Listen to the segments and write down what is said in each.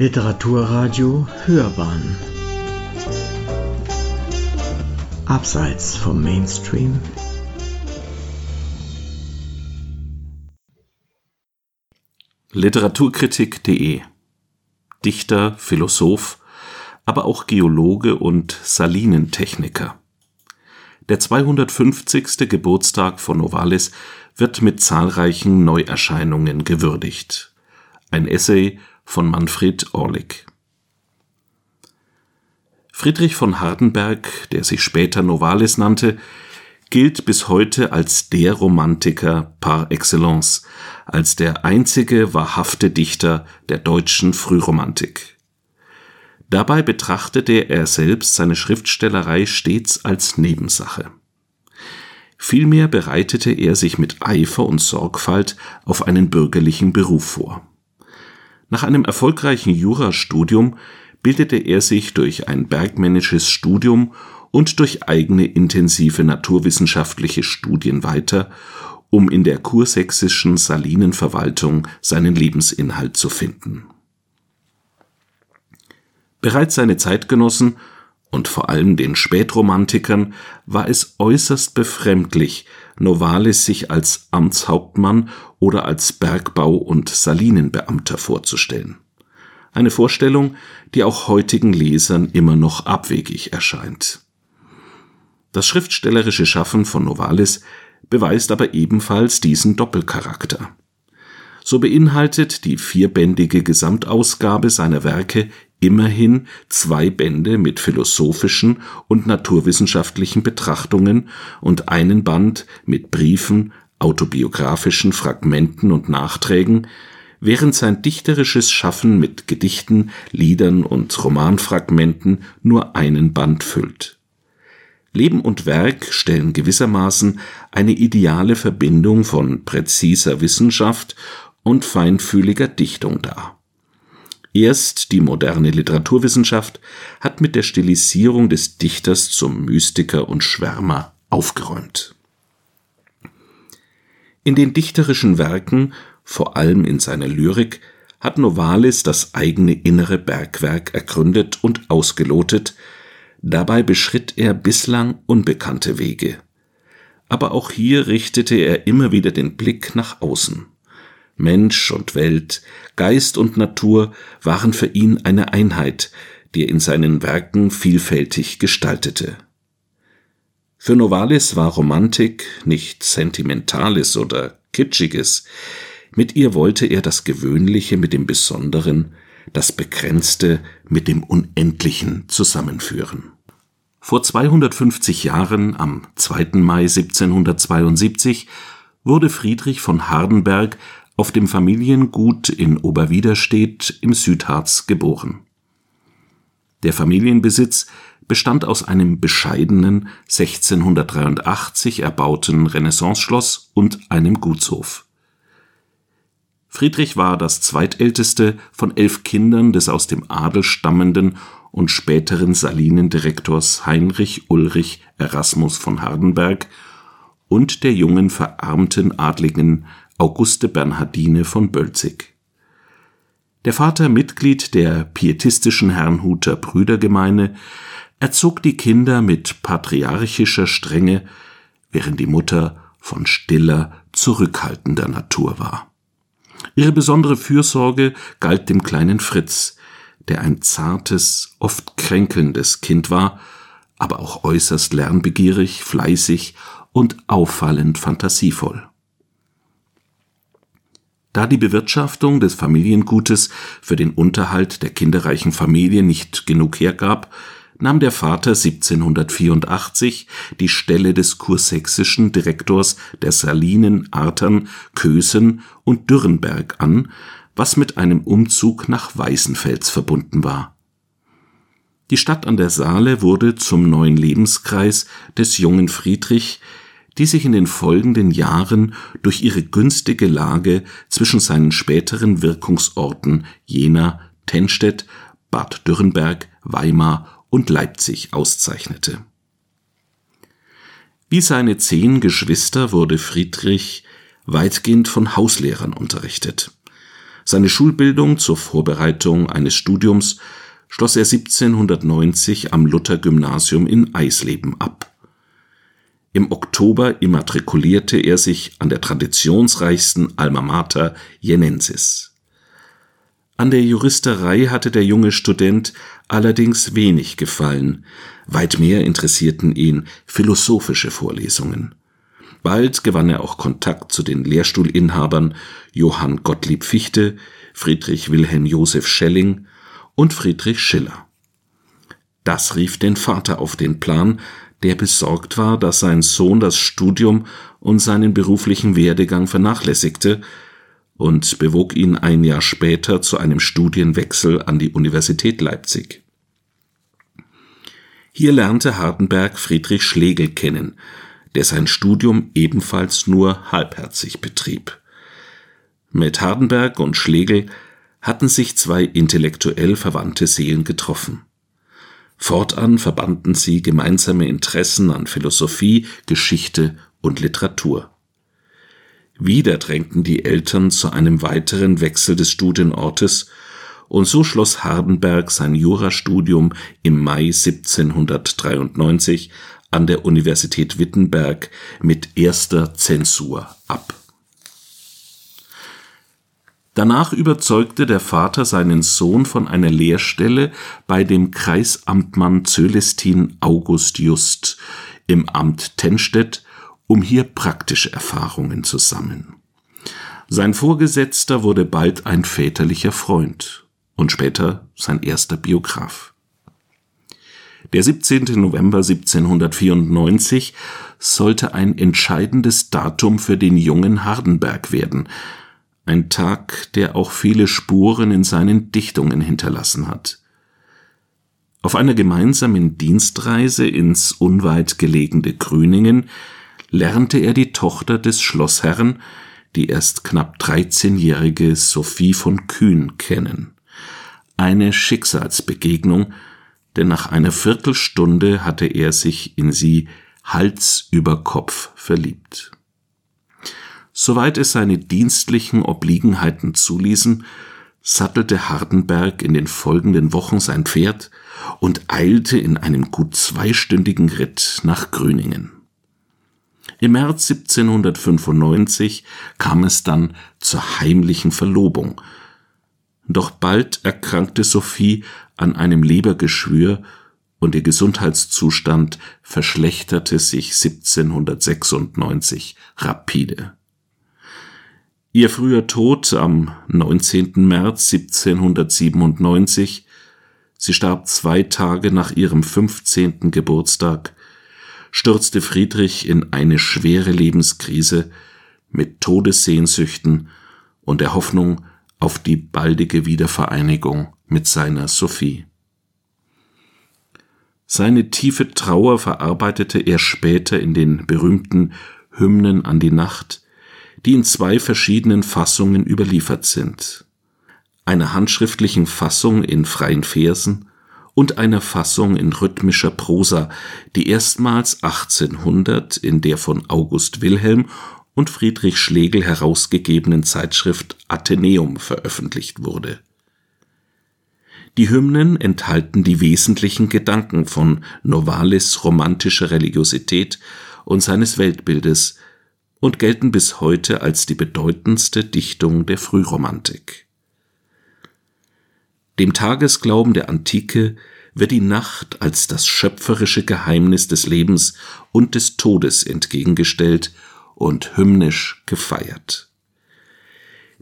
Literaturradio Hörbahn Abseits vom Mainstream Literaturkritik.de Dichter, Philosoph, aber auch Geologe und Salinentechniker. Der 250. Geburtstag von Novalis wird mit zahlreichen Neuerscheinungen gewürdigt. Ein Essay von Manfred Orlik. Friedrich von Hardenberg, der sich später Novalis nannte, gilt bis heute als der Romantiker par excellence, als der einzige wahrhafte Dichter der deutschen Frühromantik. Dabei betrachtete er selbst seine Schriftstellerei stets als Nebensache. Vielmehr bereitete er sich mit Eifer und Sorgfalt auf einen bürgerlichen Beruf vor nach einem erfolgreichen Jurastudium bildete er sich durch ein bergmännisches Studium und durch eigene intensive naturwissenschaftliche Studien weiter, um in der kursächsischen Salinenverwaltung seinen Lebensinhalt zu finden. Bereits seine Zeitgenossen und vor allem den Spätromantikern war es äußerst befremdlich, Novalis sich als Amtshauptmann oder als Bergbau- und Salinenbeamter vorzustellen. Eine Vorstellung, die auch heutigen Lesern immer noch abwegig erscheint. Das schriftstellerische Schaffen von Novalis beweist aber ebenfalls diesen Doppelcharakter. So beinhaltet die vierbändige Gesamtausgabe seiner Werke immerhin zwei Bände mit philosophischen und naturwissenschaftlichen Betrachtungen und einen Band mit Briefen, autobiografischen Fragmenten und Nachträgen, während sein dichterisches Schaffen mit Gedichten, Liedern und Romanfragmenten nur einen Band füllt. Leben und Werk stellen gewissermaßen eine ideale Verbindung von präziser Wissenschaft und feinfühliger Dichtung dar Erst die moderne Literaturwissenschaft hat mit der Stilisierung des Dichters zum Mystiker und Schwärmer aufgeräumt. In den dichterischen Werken, vor allem in seiner Lyrik, hat Novalis das eigene innere Bergwerk ergründet und ausgelotet, dabei beschritt er bislang unbekannte Wege. Aber auch hier richtete er immer wieder den Blick nach außen. Mensch und Welt, Geist und Natur waren für ihn eine Einheit, die er in seinen Werken vielfältig gestaltete. Für Novalis war Romantik nicht Sentimentales oder Kitschiges, mit ihr wollte er das Gewöhnliche mit dem Besonderen, das Begrenzte mit dem Unendlichen zusammenführen. Vor 250 Jahren, am 2. Mai 1772, wurde Friedrich von Hardenberg auf dem Familiengut in Oberwiderstedt im Südharz geboren. Der Familienbesitz bestand aus einem bescheidenen 1683 erbauten Renaissanceschloss und einem Gutshof. Friedrich war das zweitälteste von elf Kindern des aus dem Adel stammenden und späteren Salinendirektors Heinrich Ulrich Erasmus von Hardenberg und der jungen verarmten Adligen Auguste Bernhardine von Bölzig. Der Vater, Mitglied der pietistischen Herrnhuter Brüdergemeine, erzog die Kinder mit patriarchischer Strenge, während die Mutter von stiller, zurückhaltender Natur war. Ihre besondere Fürsorge galt dem kleinen Fritz, der ein zartes, oft kränkelndes Kind war, aber auch äußerst lernbegierig, fleißig und auffallend fantasievoll. Da die Bewirtschaftung des Familiengutes für den Unterhalt der kinderreichen Familie nicht genug hergab, nahm der Vater 1784 die Stelle des kursächsischen Direktors der Salinen Artern, Kösen und Dürrenberg an, was mit einem Umzug nach Weißenfels verbunden war. Die Stadt an der Saale wurde zum neuen Lebenskreis des jungen Friedrich, die sich in den folgenden Jahren durch ihre günstige Lage zwischen seinen späteren Wirkungsorten Jena, Tennstedt, Bad Dürrenberg, Weimar und Leipzig auszeichnete. Wie seine zehn Geschwister wurde Friedrich weitgehend von Hauslehrern unterrichtet. Seine Schulbildung zur Vorbereitung eines Studiums schloss er 1790 am Luther-Gymnasium in Eisleben ab. Im Oktober immatrikulierte er sich an der traditionsreichsten Alma Mater Jenensis. An der Juristerei hatte der junge Student allerdings wenig gefallen, weit mehr interessierten ihn philosophische Vorlesungen. Bald gewann er auch Kontakt zu den Lehrstuhlinhabern Johann Gottlieb Fichte, Friedrich Wilhelm Joseph Schelling und Friedrich Schiller. Das rief den Vater auf den Plan, der besorgt war, dass sein Sohn das Studium und seinen beruflichen Werdegang vernachlässigte und bewog ihn ein Jahr später zu einem Studienwechsel an die Universität Leipzig. Hier lernte Hardenberg Friedrich Schlegel kennen, der sein Studium ebenfalls nur halbherzig betrieb. Mit Hardenberg und Schlegel hatten sich zwei intellektuell verwandte Seelen getroffen. Fortan verbanden sie gemeinsame Interessen an Philosophie, Geschichte und Literatur. Wieder drängten die Eltern zu einem weiteren Wechsel des Studienortes, und so schloss Hardenberg sein Jurastudium im Mai 1793 an der Universität Wittenberg mit erster Zensur ab. Danach überzeugte der Vater seinen Sohn von einer Lehrstelle bei dem Kreisamtmann Cölestin August Just im Amt Tennstedt, um hier praktische Erfahrungen zu sammeln. Sein Vorgesetzter wurde bald ein väterlicher Freund und später sein erster Biograf. Der 17. November 1794 sollte ein entscheidendes Datum für den jungen Hardenberg werden, ein Tag, der auch viele Spuren in seinen Dichtungen hinterlassen hat. Auf einer gemeinsamen Dienstreise ins unweit gelegene Grüningen lernte er die Tochter des Schlossherrn, die erst knapp 13-jährige Sophie von Kühn kennen. Eine Schicksalsbegegnung, denn nach einer Viertelstunde hatte er sich in sie Hals über Kopf verliebt. Soweit es seine dienstlichen Obliegenheiten zuließen, sattelte Hardenberg in den folgenden Wochen sein Pferd und eilte in einem gut zweistündigen Ritt nach Grüningen. Im März 1795 kam es dann zur heimlichen Verlobung. Doch bald erkrankte Sophie an einem Lebergeschwür und ihr Gesundheitszustand verschlechterte sich 1796 rapide. Ihr früher Tod am 19. März 1797, sie starb zwei Tage nach ihrem 15. Geburtstag, stürzte Friedrich in eine schwere Lebenskrise mit Todessehnsüchten und der Hoffnung auf die baldige Wiedervereinigung mit seiner Sophie. Seine tiefe Trauer verarbeitete er später in den berühmten Hymnen an die Nacht, die in zwei verschiedenen Fassungen überliefert sind. Einer handschriftlichen Fassung in freien Versen und einer Fassung in rhythmischer Prosa, die erstmals 1800 in der von August Wilhelm und Friedrich Schlegel herausgegebenen Zeitschrift Athenäum veröffentlicht wurde. Die Hymnen enthalten die wesentlichen Gedanken von Novalis romantischer Religiosität und seines Weltbildes, und gelten bis heute als die bedeutendste Dichtung der Frühromantik. Dem Tagesglauben der Antike wird die Nacht als das schöpferische Geheimnis des Lebens und des Todes entgegengestellt und hymnisch gefeiert.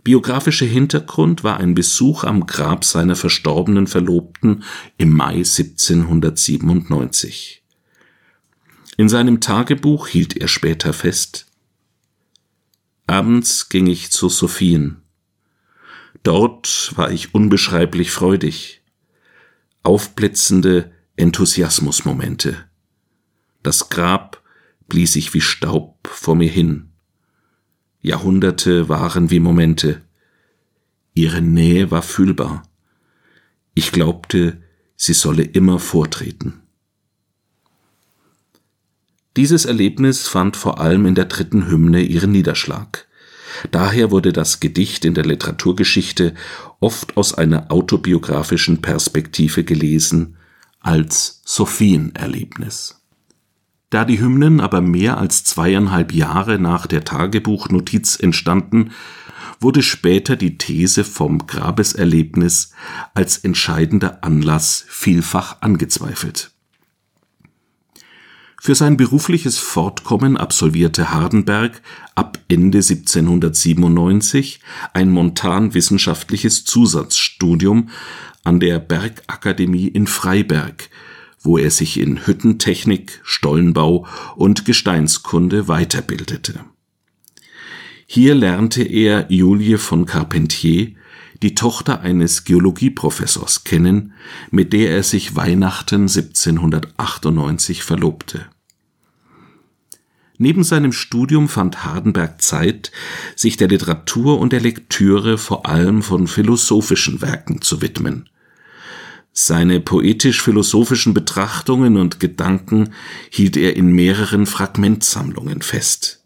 Biografischer Hintergrund war ein Besuch am Grab seiner verstorbenen Verlobten im Mai 1797. In seinem Tagebuch hielt er später fest, Abends ging ich zu Sophien. Dort war ich unbeschreiblich freudig. Aufblitzende Enthusiasmusmomente. Das Grab blies ich wie Staub vor mir hin. Jahrhunderte waren wie Momente. Ihre Nähe war fühlbar. Ich glaubte, sie solle immer vortreten. Dieses Erlebnis fand vor allem in der dritten Hymne ihren Niederschlag. Daher wurde das Gedicht in der Literaturgeschichte oft aus einer autobiografischen Perspektive gelesen als Sophienerlebnis. Da die Hymnen aber mehr als zweieinhalb Jahre nach der Tagebuchnotiz entstanden, wurde später die These vom Grabeserlebnis als entscheidender Anlass vielfach angezweifelt. Für sein berufliches Fortkommen absolvierte Hardenberg ab Ende 1797 ein montanwissenschaftliches Zusatzstudium an der Bergakademie in Freiberg, wo er sich in Hüttentechnik, Stollenbau und Gesteinskunde weiterbildete. Hier lernte er Julie von Carpentier, die Tochter eines Geologieprofessors, kennen, mit der er sich Weihnachten 1798 verlobte. Neben seinem Studium fand Hardenberg Zeit, sich der Literatur und der Lektüre vor allem von philosophischen Werken zu widmen. Seine poetisch-philosophischen Betrachtungen und Gedanken hielt er in mehreren Fragmentsammlungen fest.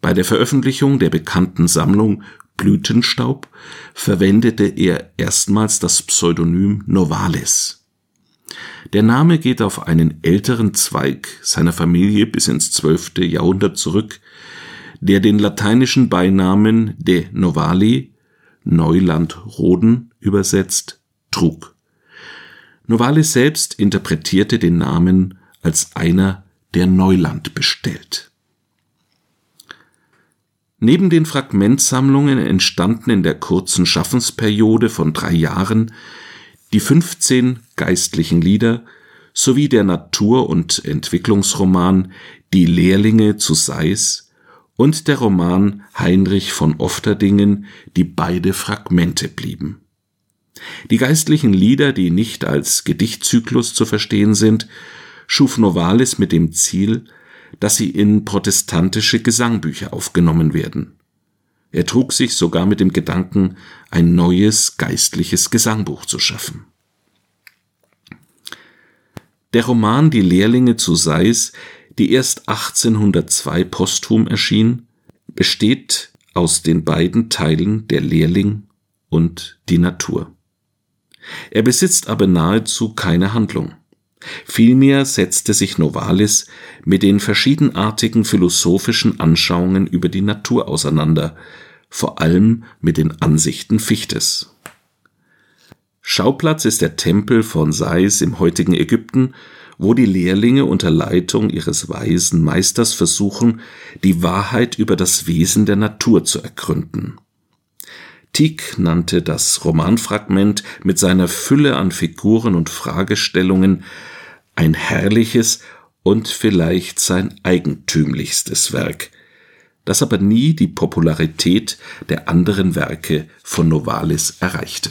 Bei der Veröffentlichung der bekannten Sammlung Blütenstaub verwendete er erstmals das Pseudonym Novalis. Der Name geht auf einen älteren Zweig seiner Familie bis ins zwölfte Jahrhundert zurück, der den lateinischen Beinamen de Novali Neuland-Roden übersetzt trug. Novalis selbst interpretierte den Namen als einer, der Neuland bestellt. Neben den Fragmentsammlungen entstanden in der kurzen Schaffensperiode von drei Jahren die 15 geistlichen Lieder sowie der Natur- und Entwicklungsroman Die Lehrlinge zu Seis und der Roman Heinrich von Ofterdingen, die beide Fragmente blieben. Die geistlichen Lieder, die nicht als Gedichtzyklus zu verstehen sind, schuf Novalis mit dem Ziel, dass sie in protestantische Gesangbücher aufgenommen werden. Er trug sich sogar mit dem Gedanken, ein neues geistliches Gesangbuch zu schaffen. Der Roman Die Lehrlinge zu Seis, die erst 1802 posthum erschien, besteht aus den beiden Teilen Der Lehrling und die Natur. Er besitzt aber nahezu keine Handlung. Vielmehr setzte sich Novalis mit den verschiedenartigen philosophischen Anschauungen über die Natur auseinander, vor allem mit den Ansichten Fichtes. Schauplatz ist der Tempel von Sais im heutigen Ägypten, wo die Lehrlinge unter Leitung ihres weisen Meisters versuchen, die Wahrheit über das Wesen der Natur zu ergründen. Tieck nannte das Romanfragment mit seiner Fülle an Figuren und Fragestellungen ein herrliches und vielleicht sein eigentümlichstes Werk, das aber nie die Popularität der anderen Werke von Novalis erreichte.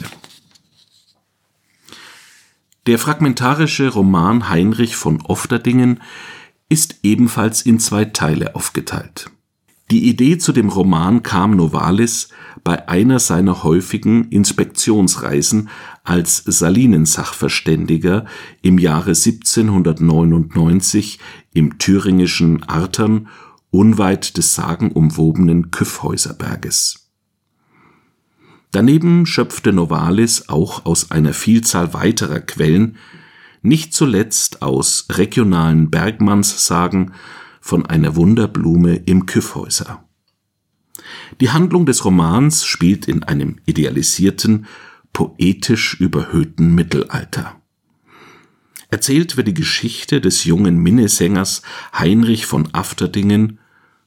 Der fragmentarische Roman Heinrich von Ofterdingen ist ebenfalls in zwei Teile aufgeteilt. Die Idee zu dem Roman kam Novalis bei einer seiner häufigen Inspektionsreisen als Salinensachverständiger im Jahre 1799 im thüringischen Artern unweit des sagenumwobenen Kyffhäuserberges. Daneben schöpfte Novalis auch aus einer Vielzahl weiterer Quellen, nicht zuletzt aus regionalen Bergmannssagen von einer Wunderblume im Kyffhäuser. Die Handlung des Romans spielt in einem idealisierten, poetisch überhöhten Mittelalter. Erzählt wird die Geschichte des jungen Minnesängers Heinrich von Afterdingen,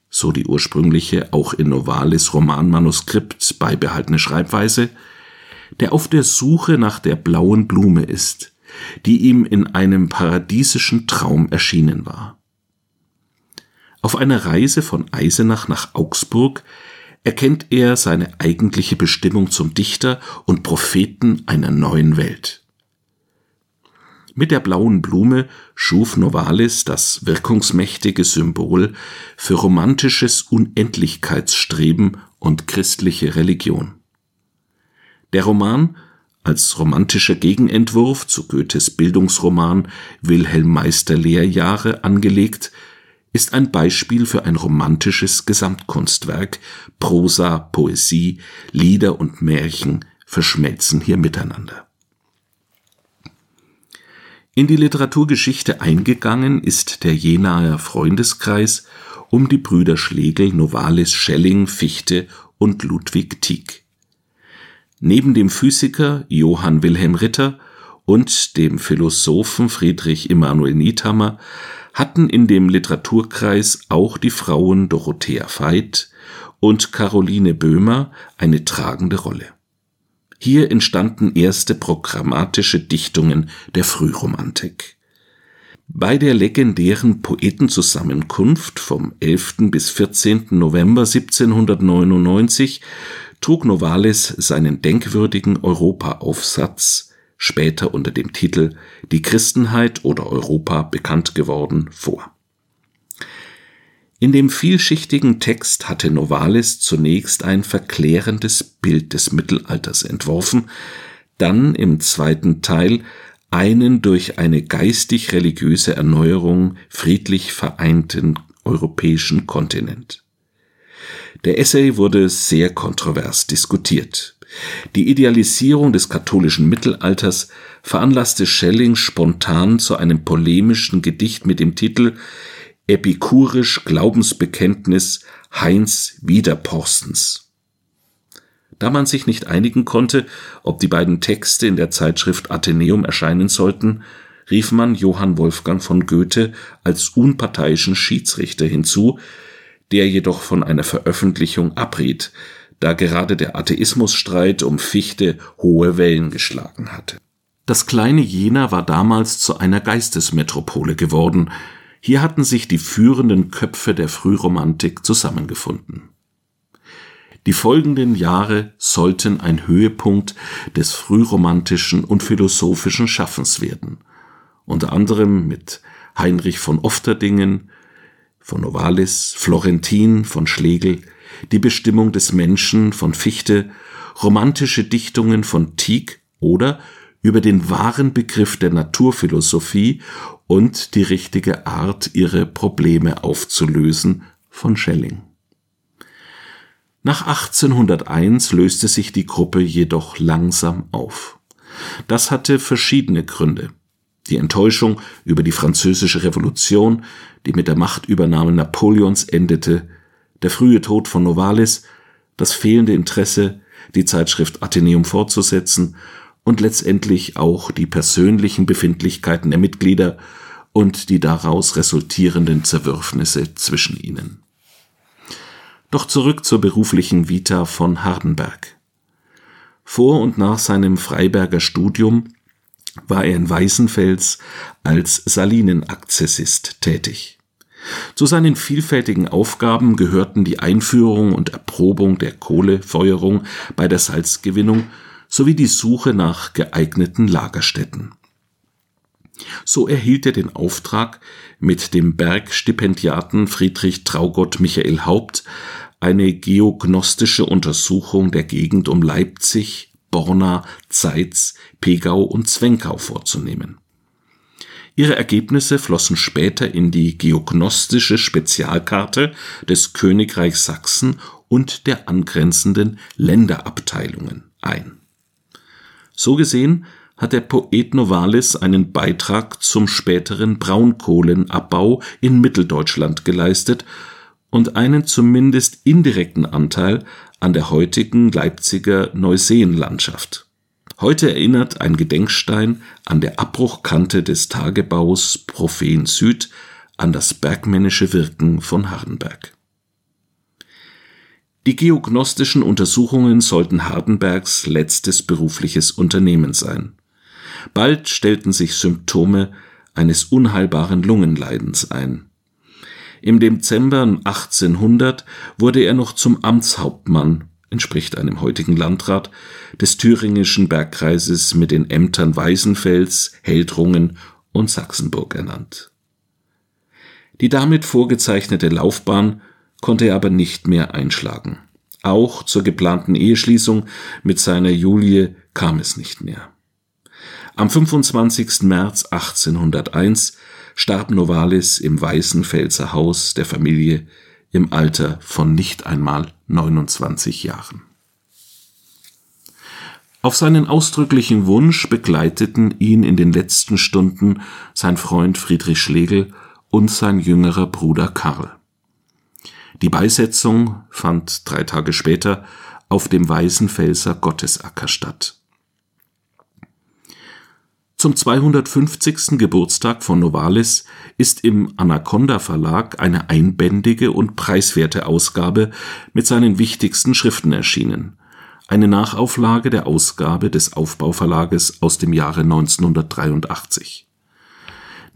so die ursprüngliche auch in Novalis Romanmanuskript beibehaltene Schreibweise, der auf der Suche nach der blauen Blume ist, die ihm in einem paradiesischen Traum erschienen war. Auf einer Reise von Eisenach nach Augsburg erkennt er seine eigentliche Bestimmung zum Dichter und Propheten einer neuen Welt. Mit der blauen Blume schuf Novalis das wirkungsmächtige Symbol für romantisches Unendlichkeitsstreben und christliche Religion. Der Roman als romantischer Gegenentwurf zu Goethes Bildungsroman Wilhelm Meister Lehrjahre angelegt, ist ein Beispiel für ein romantisches Gesamtkunstwerk, Prosa, Poesie, Lieder und Märchen verschmelzen hier miteinander. In die Literaturgeschichte eingegangen ist der Jenaer Freundeskreis um die Brüder Schlegel, Novalis, Schelling, Fichte und Ludwig Tieck. Neben dem Physiker Johann Wilhelm Ritter und dem Philosophen Friedrich Emanuel Niethammer hatten in dem Literaturkreis auch die Frauen Dorothea Veit und Caroline Böhmer eine tragende Rolle. Hier entstanden erste programmatische Dichtungen der Frühromantik. Bei der legendären Poetenzusammenkunft vom 11. bis 14. November 1799 trug Novalis seinen denkwürdigen Europa-Aufsatz, später unter dem Titel Die Christenheit oder Europa bekannt geworden, vor. In dem vielschichtigen Text hatte Novalis zunächst ein verklärendes Bild des Mittelalters entworfen, dann im zweiten Teil einen durch eine geistig-religiöse Erneuerung friedlich vereinten europäischen Kontinent. Der Essay wurde sehr kontrovers diskutiert. Die Idealisierung des katholischen Mittelalters veranlasste Schelling spontan zu einem polemischen Gedicht mit dem Titel Epikurisch Glaubensbekenntnis Heinz Wiederporstens. Da man sich nicht einigen konnte, ob die beiden Texte in der Zeitschrift Athenäum erscheinen sollten, rief man Johann Wolfgang von Goethe als unparteiischen Schiedsrichter hinzu, der jedoch von einer Veröffentlichung abriet, da gerade der Atheismusstreit um Fichte hohe Wellen geschlagen hatte. Das kleine Jena war damals zu einer Geistesmetropole geworden, hier hatten sich die führenden Köpfe der Frühromantik zusammengefunden. Die folgenden Jahre sollten ein Höhepunkt des frühromantischen und philosophischen Schaffens werden, unter anderem mit Heinrich von Ofterdingen, von Novalis, Florentin, von Schlegel, die Bestimmung des Menschen von Fichte, romantische Dichtungen von Tieck oder über den wahren Begriff der Naturphilosophie und die richtige Art, ihre Probleme aufzulösen von Schelling. Nach 1801 löste sich die Gruppe jedoch langsam auf. Das hatte verschiedene Gründe. Die Enttäuschung über die französische Revolution, die mit der Machtübernahme Napoleons endete, der frühe Tod von Novalis, das fehlende Interesse, die Zeitschrift Athenäum fortzusetzen und letztendlich auch die persönlichen Befindlichkeiten der Mitglieder und die daraus resultierenden Zerwürfnisse zwischen ihnen. Doch zurück zur beruflichen Vita von Hardenberg. Vor und nach seinem Freiberger Studium war er in Weißenfels als Salinenakzessist tätig. Zu seinen vielfältigen Aufgaben gehörten die Einführung und Erprobung der Kohlefeuerung bei der Salzgewinnung sowie die Suche nach geeigneten Lagerstätten. So erhielt er den Auftrag, mit dem Bergstipendiaten Friedrich Traugott Michael Haupt eine geognostische Untersuchung der Gegend um Leipzig, Borna, Zeitz, Pegau und Zwenkau vorzunehmen. Ihre Ergebnisse flossen später in die geognostische Spezialkarte des Königreichs Sachsen und der angrenzenden Länderabteilungen ein. So gesehen hat der Poet Novalis einen Beitrag zum späteren Braunkohlenabbau in Mitteldeutschland geleistet und einen zumindest indirekten Anteil an der heutigen Leipziger Neuseenlandschaft. Heute erinnert ein Gedenkstein an der Abbruchkante des Tagebaus Prophen Süd an das bergmännische Wirken von Hardenberg. Die geognostischen Untersuchungen sollten Hardenbergs letztes berufliches Unternehmen sein. Bald stellten sich Symptome eines unheilbaren Lungenleidens ein. Im Dezember 1800 wurde er noch zum Amtshauptmann, entspricht einem heutigen Landrat, des thüringischen Bergkreises mit den Ämtern Weißenfels, Heldrungen und Sachsenburg ernannt. Die damit vorgezeichnete Laufbahn konnte er aber nicht mehr einschlagen. Auch zur geplanten Eheschließung mit seiner Julie kam es nicht mehr. Am 25. März 1801 starb Novalis im Weißenfelser Haus der Familie im Alter von nicht einmal 29 Jahren. Auf seinen ausdrücklichen Wunsch begleiteten ihn in den letzten Stunden sein Freund Friedrich Schlegel und sein jüngerer Bruder Karl. Die Beisetzung fand drei Tage später auf dem Weißenfelser Gottesacker statt. Zum 250. Geburtstag von Novalis ist im Anaconda Verlag eine einbändige und preiswerte Ausgabe mit seinen wichtigsten Schriften erschienen, eine Nachauflage der Ausgabe des Aufbauverlages aus dem Jahre 1983.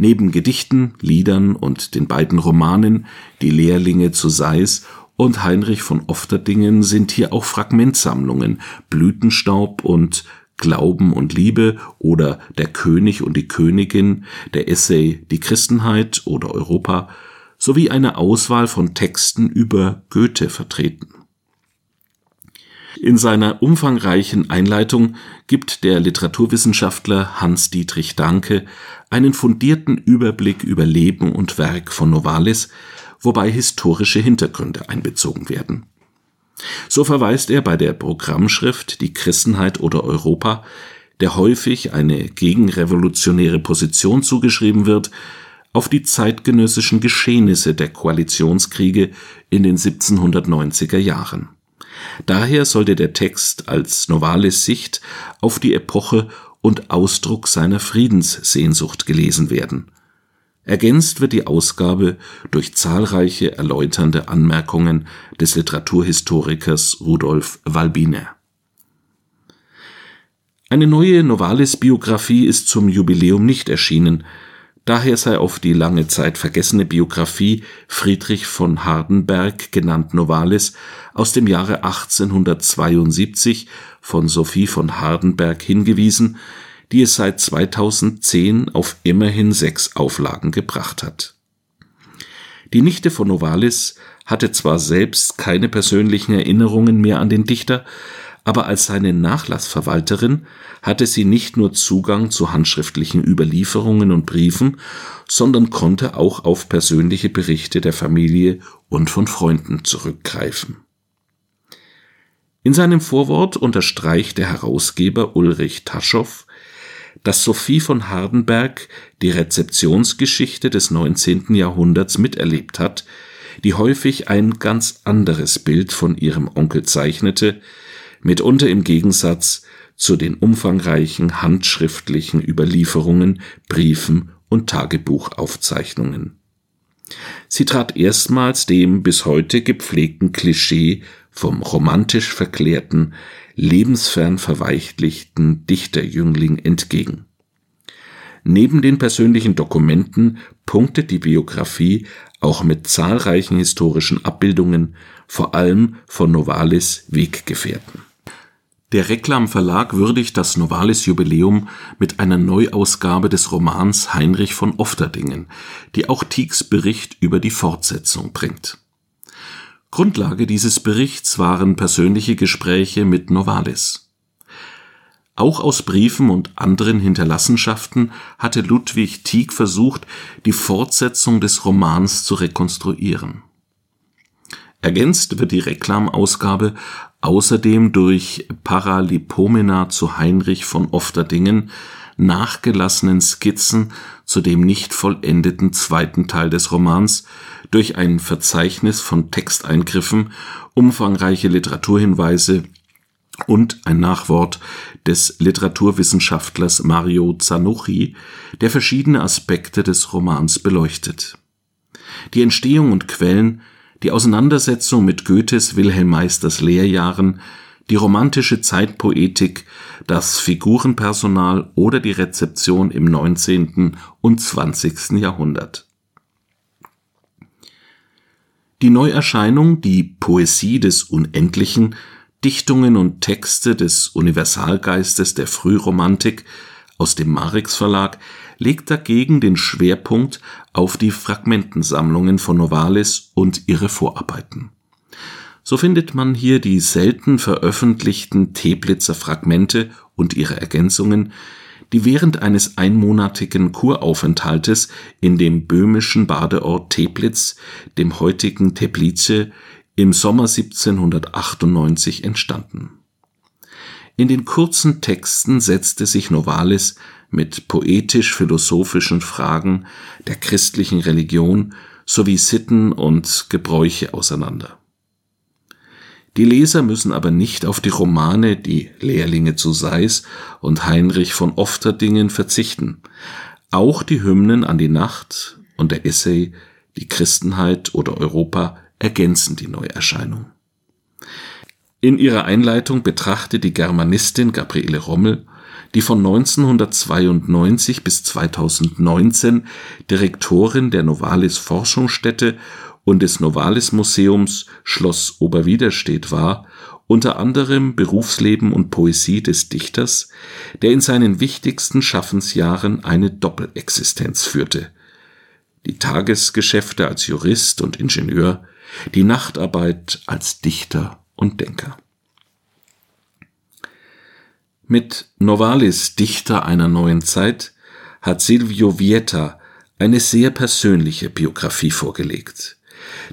Neben Gedichten, Liedern und den beiden Romanen Die Lehrlinge zu Seis und Heinrich von Ofterdingen sind hier auch Fragmentsammlungen Blütenstaub und Glauben und Liebe oder Der König und die Königin, der Essay Die Christenheit oder Europa sowie eine Auswahl von Texten über Goethe vertreten. In seiner umfangreichen Einleitung gibt der Literaturwissenschaftler Hans-Dietrich Danke einen fundierten Überblick über Leben und Werk von Novalis, wobei historische Hintergründe einbezogen werden so verweist er bei der Programmschrift Die Christenheit oder Europa, der häufig eine gegenrevolutionäre Position zugeschrieben wird, auf die zeitgenössischen Geschehnisse der Koalitionskriege in den 1790er Jahren. Daher sollte der Text als Novalis Sicht auf die Epoche und Ausdruck seiner Friedenssehnsucht gelesen werden Ergänzt wird die Ausgabe durch zahlreiche erläuternde Anmerkungen des Literaturhistorikers Rudolf Walbiner. Eine neue Novalis-Biografie ist zum Jubiläum nicht erschienen, daher sei auf die lange Zeit vergessene Biografie Friedrich von Hardenberg, genannt Novalis, aus dem Jahre 1872 von Sophie von Hardenberg hingewiesen, die es seit 2010 auf immerhin sechs Auflagen gebracht hat. Die Nichte von Novalis hatte zwar selbst keine persönlichen Erinnerungen mehr an den Dichter, aber als seine Nachlassverwalterin hatte sie nicht nur Zugang zu handschriftlichen Überlieferungen und Briefen, sondern konnte auch auf persönliche Berichte der Familie und von Freunden zurückgreifen. In seinem Vorwort unterstreicht der Herausgeber Ulrich Taschow, dass Sophie von Hardenberg die Rezeptionsgeschichte des 19. Jahrhunderts miterlebt hat, die häufig ein ganz anderes Bild von ihrem Onkel zeichnete, mitunter im Gegensatz zu den umfangreichen handschriftlichen Überlieferungen, Briefen und Tagebuchaufzeichnungen. Sie trat erstmals dem bis heute gepflegten Klischee vom romantisch verklärten, lebensfern verweichlichten Dichterjüngling entgegen. Neben den persönlichen Dokumenten punktet die Biografie auch mit zahlreichen historischen Abbildungen, vor allem von Novalis Weggefährten. Der Reklam Verlag würdigt das Novalis Jubiläum mit einer Neuausgabe des Romans Heinrich von Ofterdingen, die auch Tiecks Bericht über die Fortsetzung bringt Grundlage dieses Berichts waren persönliche Gespräche mit Novalis. Auch aus Briefen und anderen Hinterlassenschaften hatte Ludwig Tieck versucht, die Fortsetzung des Romans zu rekonstruieren. Ergänzt wird die Reklamausgabe außerdem durch Paralipomena zu Heinrich von Ofterdingen, nachgelassenen Skizzen zu dem nicht vollendeten zweiten Teil des Romans, durch ein Verzeichnis von Texteingriffen, umfangreiche Literaturhinweise und ein Nachwort des Literaturwissenschaftlers Mario Zanucchi, der verschiedene Aspekte des Romans beleuchtet. Die Entstehung und Quellen, die Auseinandersetzung mit Goethes Wilhelm Meisters Lehrjahren, die romantische Zeitpoetik, das Figurenpersonal oder die Rezeption im 19. und 20. Jahrhundert. Die Neuerscheinung Die Poesie des Unendlichen, Dichtungen und Texte des Universalgeistes der Frühromantik aus dem Marix Verlag legt dagegen den Schwerpunkt auf die Fragmentensammlungen von Novalis und ihre Vorarbeiten. So findet man hier die selten veröffentlichten Teplitzer Fragmente und ihre Ergänzungen, die während eines einmonatigen Kuraufenthaltes in dem böhmischen Badeort Teplitz, dem heutigen Teplice, im Sommer 1798 entstanden. In den kurzen Texten setzte sich Novalis mit poetisch-philosophischen Fragen der christlichen Religion sowie Sitten und Gebräuche auseinander. Die Leser müssen aber nicht auf die Romane Die Lehrlinge zu Seis und Heinrich von Ofterdingen verzichten. Auch die Hymnen an die Nacht und der Essay Die Christenheit oder Europa ergänzen die Neuerscheinung. In ihrer Einleitung betrachtet die Germanistin Gabriele Rommel, die von 1992 bis 2019 Direktorin der Novalis Forschungsstätte und des Novalis Museums Schloss Oberwiderstedt war, unter anderem Berufsleben und Poesie des Dichters, der in seinen wichtigsten Schaffensjahren eine Doppelexistenz führte. Die Tagesgeschäfte als Jurist und Ingenieur, die Nachtarbeit als Dichter und Denker. Mit Novalis Dichter einer neuen Zeit hat Silvio Vieta eine sehr persönliche Biografie vorgelegt.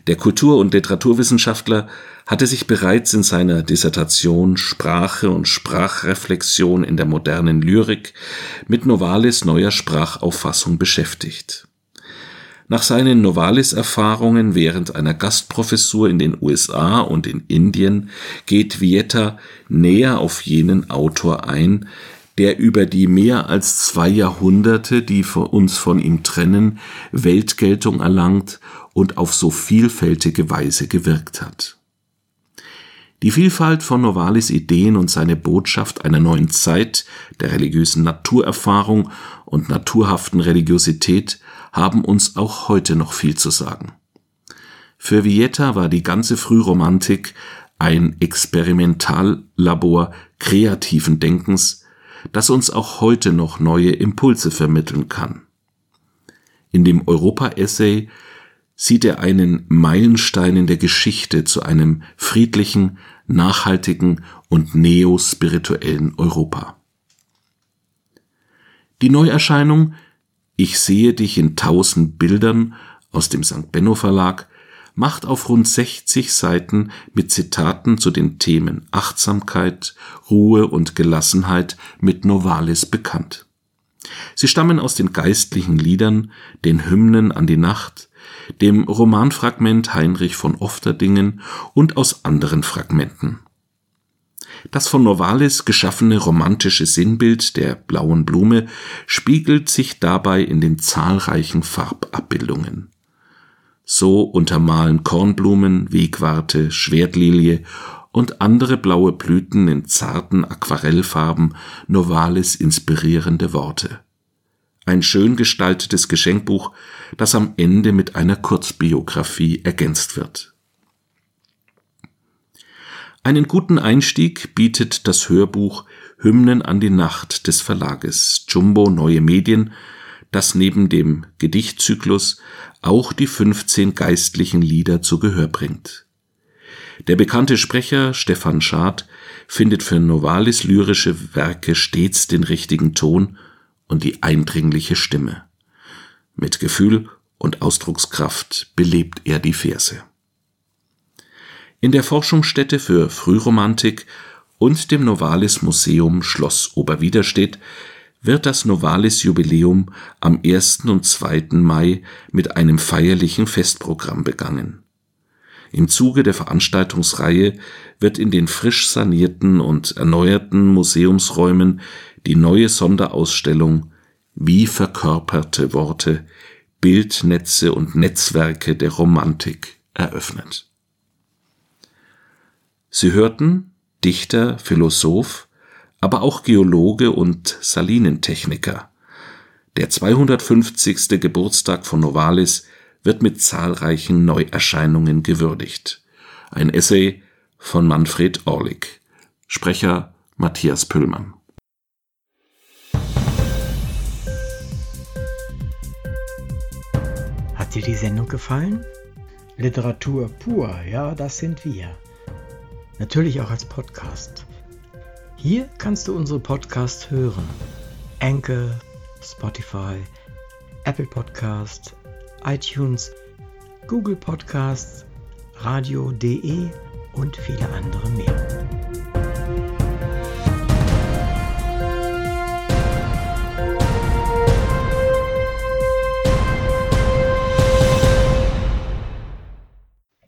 Der Kultur- und Literaturwissenschaftler hatte sich bereits in seiner Dissertation Sprache und Sprachreflexion in der modernen Lyrik mit Novalis neuer Sprachauffassung beschäftigt. Nach seinen Novalis-Erfahrungen während einer Gastprofessur in den USA und in Indien geht Vieta näher auf jenen Autor ein, der über die mehr als zwei Jahrhunderte, die uns von ihm trennen, Weltgeltung erlangt und auf so vielfältige Weise gewirkt hat. Die Vielfalt von Novalis Ideen und seine Botschaft einer neuen Zeit der religiösen Naturerfahrung und naturhaften Religiosität haben uns auch heute noch viel zu sagen. Für Vieta war die ganze Frühromantik ein Experimentallabor kreativen Denkens, das uns auch heute noch neue Impulse vermitteln kann. In dem Europa-Essay sieht er einen Meilenstein in der Geschichte zu einem friedlichen, nachhaltigen und neospirituellen Europa. Die Neuerscheinung Ich sehe dich in tausend Bildern aus dem St. Benno Verlag macht auf rund 60 Seiten mit Zitaten zu den Themen Achtsamkeit, Ruhe und Gelassenheit mit Novalis bekannt. Sie stammen aus den geistlichen Liedern, den Hymnen an die Nacht, dem Romanfragment Heinrich von Ofterdingen und aus anderen Fragmenten. Das von Novalis geschaffene romantische Sinnbild der blauen Blume spiegelt sich dabei in den zahlreichen Farbabbildungen. So untermalen Kornblumen, Wegwarte, Schwertlilie und andere blaue Blüten in zarten Aquarellfarben Novalis inspirierende Worte ein schön gestaltetes Geschenkbuch, das am Ende mit einer Kurzbiografie ergänzt wird. Einen guten Einstieg bietet das Hörbuch Hymnen an die Nacht des Verlages Jumbo Neue Medien, das neben dem Gedichtzyklus auch die 15 geistlichen Lieder zu Gehör bringt. Der bekannte Sprecher Stefan Schad findet für Novalis lyrische Werke stets den richtigen Ton und die eindringliche Stimme. Mit Gefühl und Ausdruckskraft belebt er die Verse. In der Forschungsstätte für Frühromantik und dem Novalis Museum Schloss Oberwiderstedt wird das Novalis Jubiläum am 1. und 2. Mai mit einem feierlichen Festprogramm begangen. Im Zuge der Veranstaltungsreihe wird in den frisch sanierten und erneuerten Museumsräumen die neue Sonderausstellung Wie verkörperte Worte, Bildnetze und Netzwerke der Romantik eröffnet. Sie hörten Dichter, Philosoph, aber auch Geologe und Salinentechniker. Der 250. Geburtstag von Novalis wird mit zahlreichen Neuerscheinungen gewürdigt. Ein Essay von Manfred Orlik. Sprecher Matthias Püllmann. Hat dir die Sendung gefallen? Literatur pur, ja, das sind wir. Natürlich auch als Podcast. Hier kannst du unsere Podcasts hören Anchor, Spotify, Apple Podcast, iTunes, Google Podcasts, Radio.de und viele andere mehr.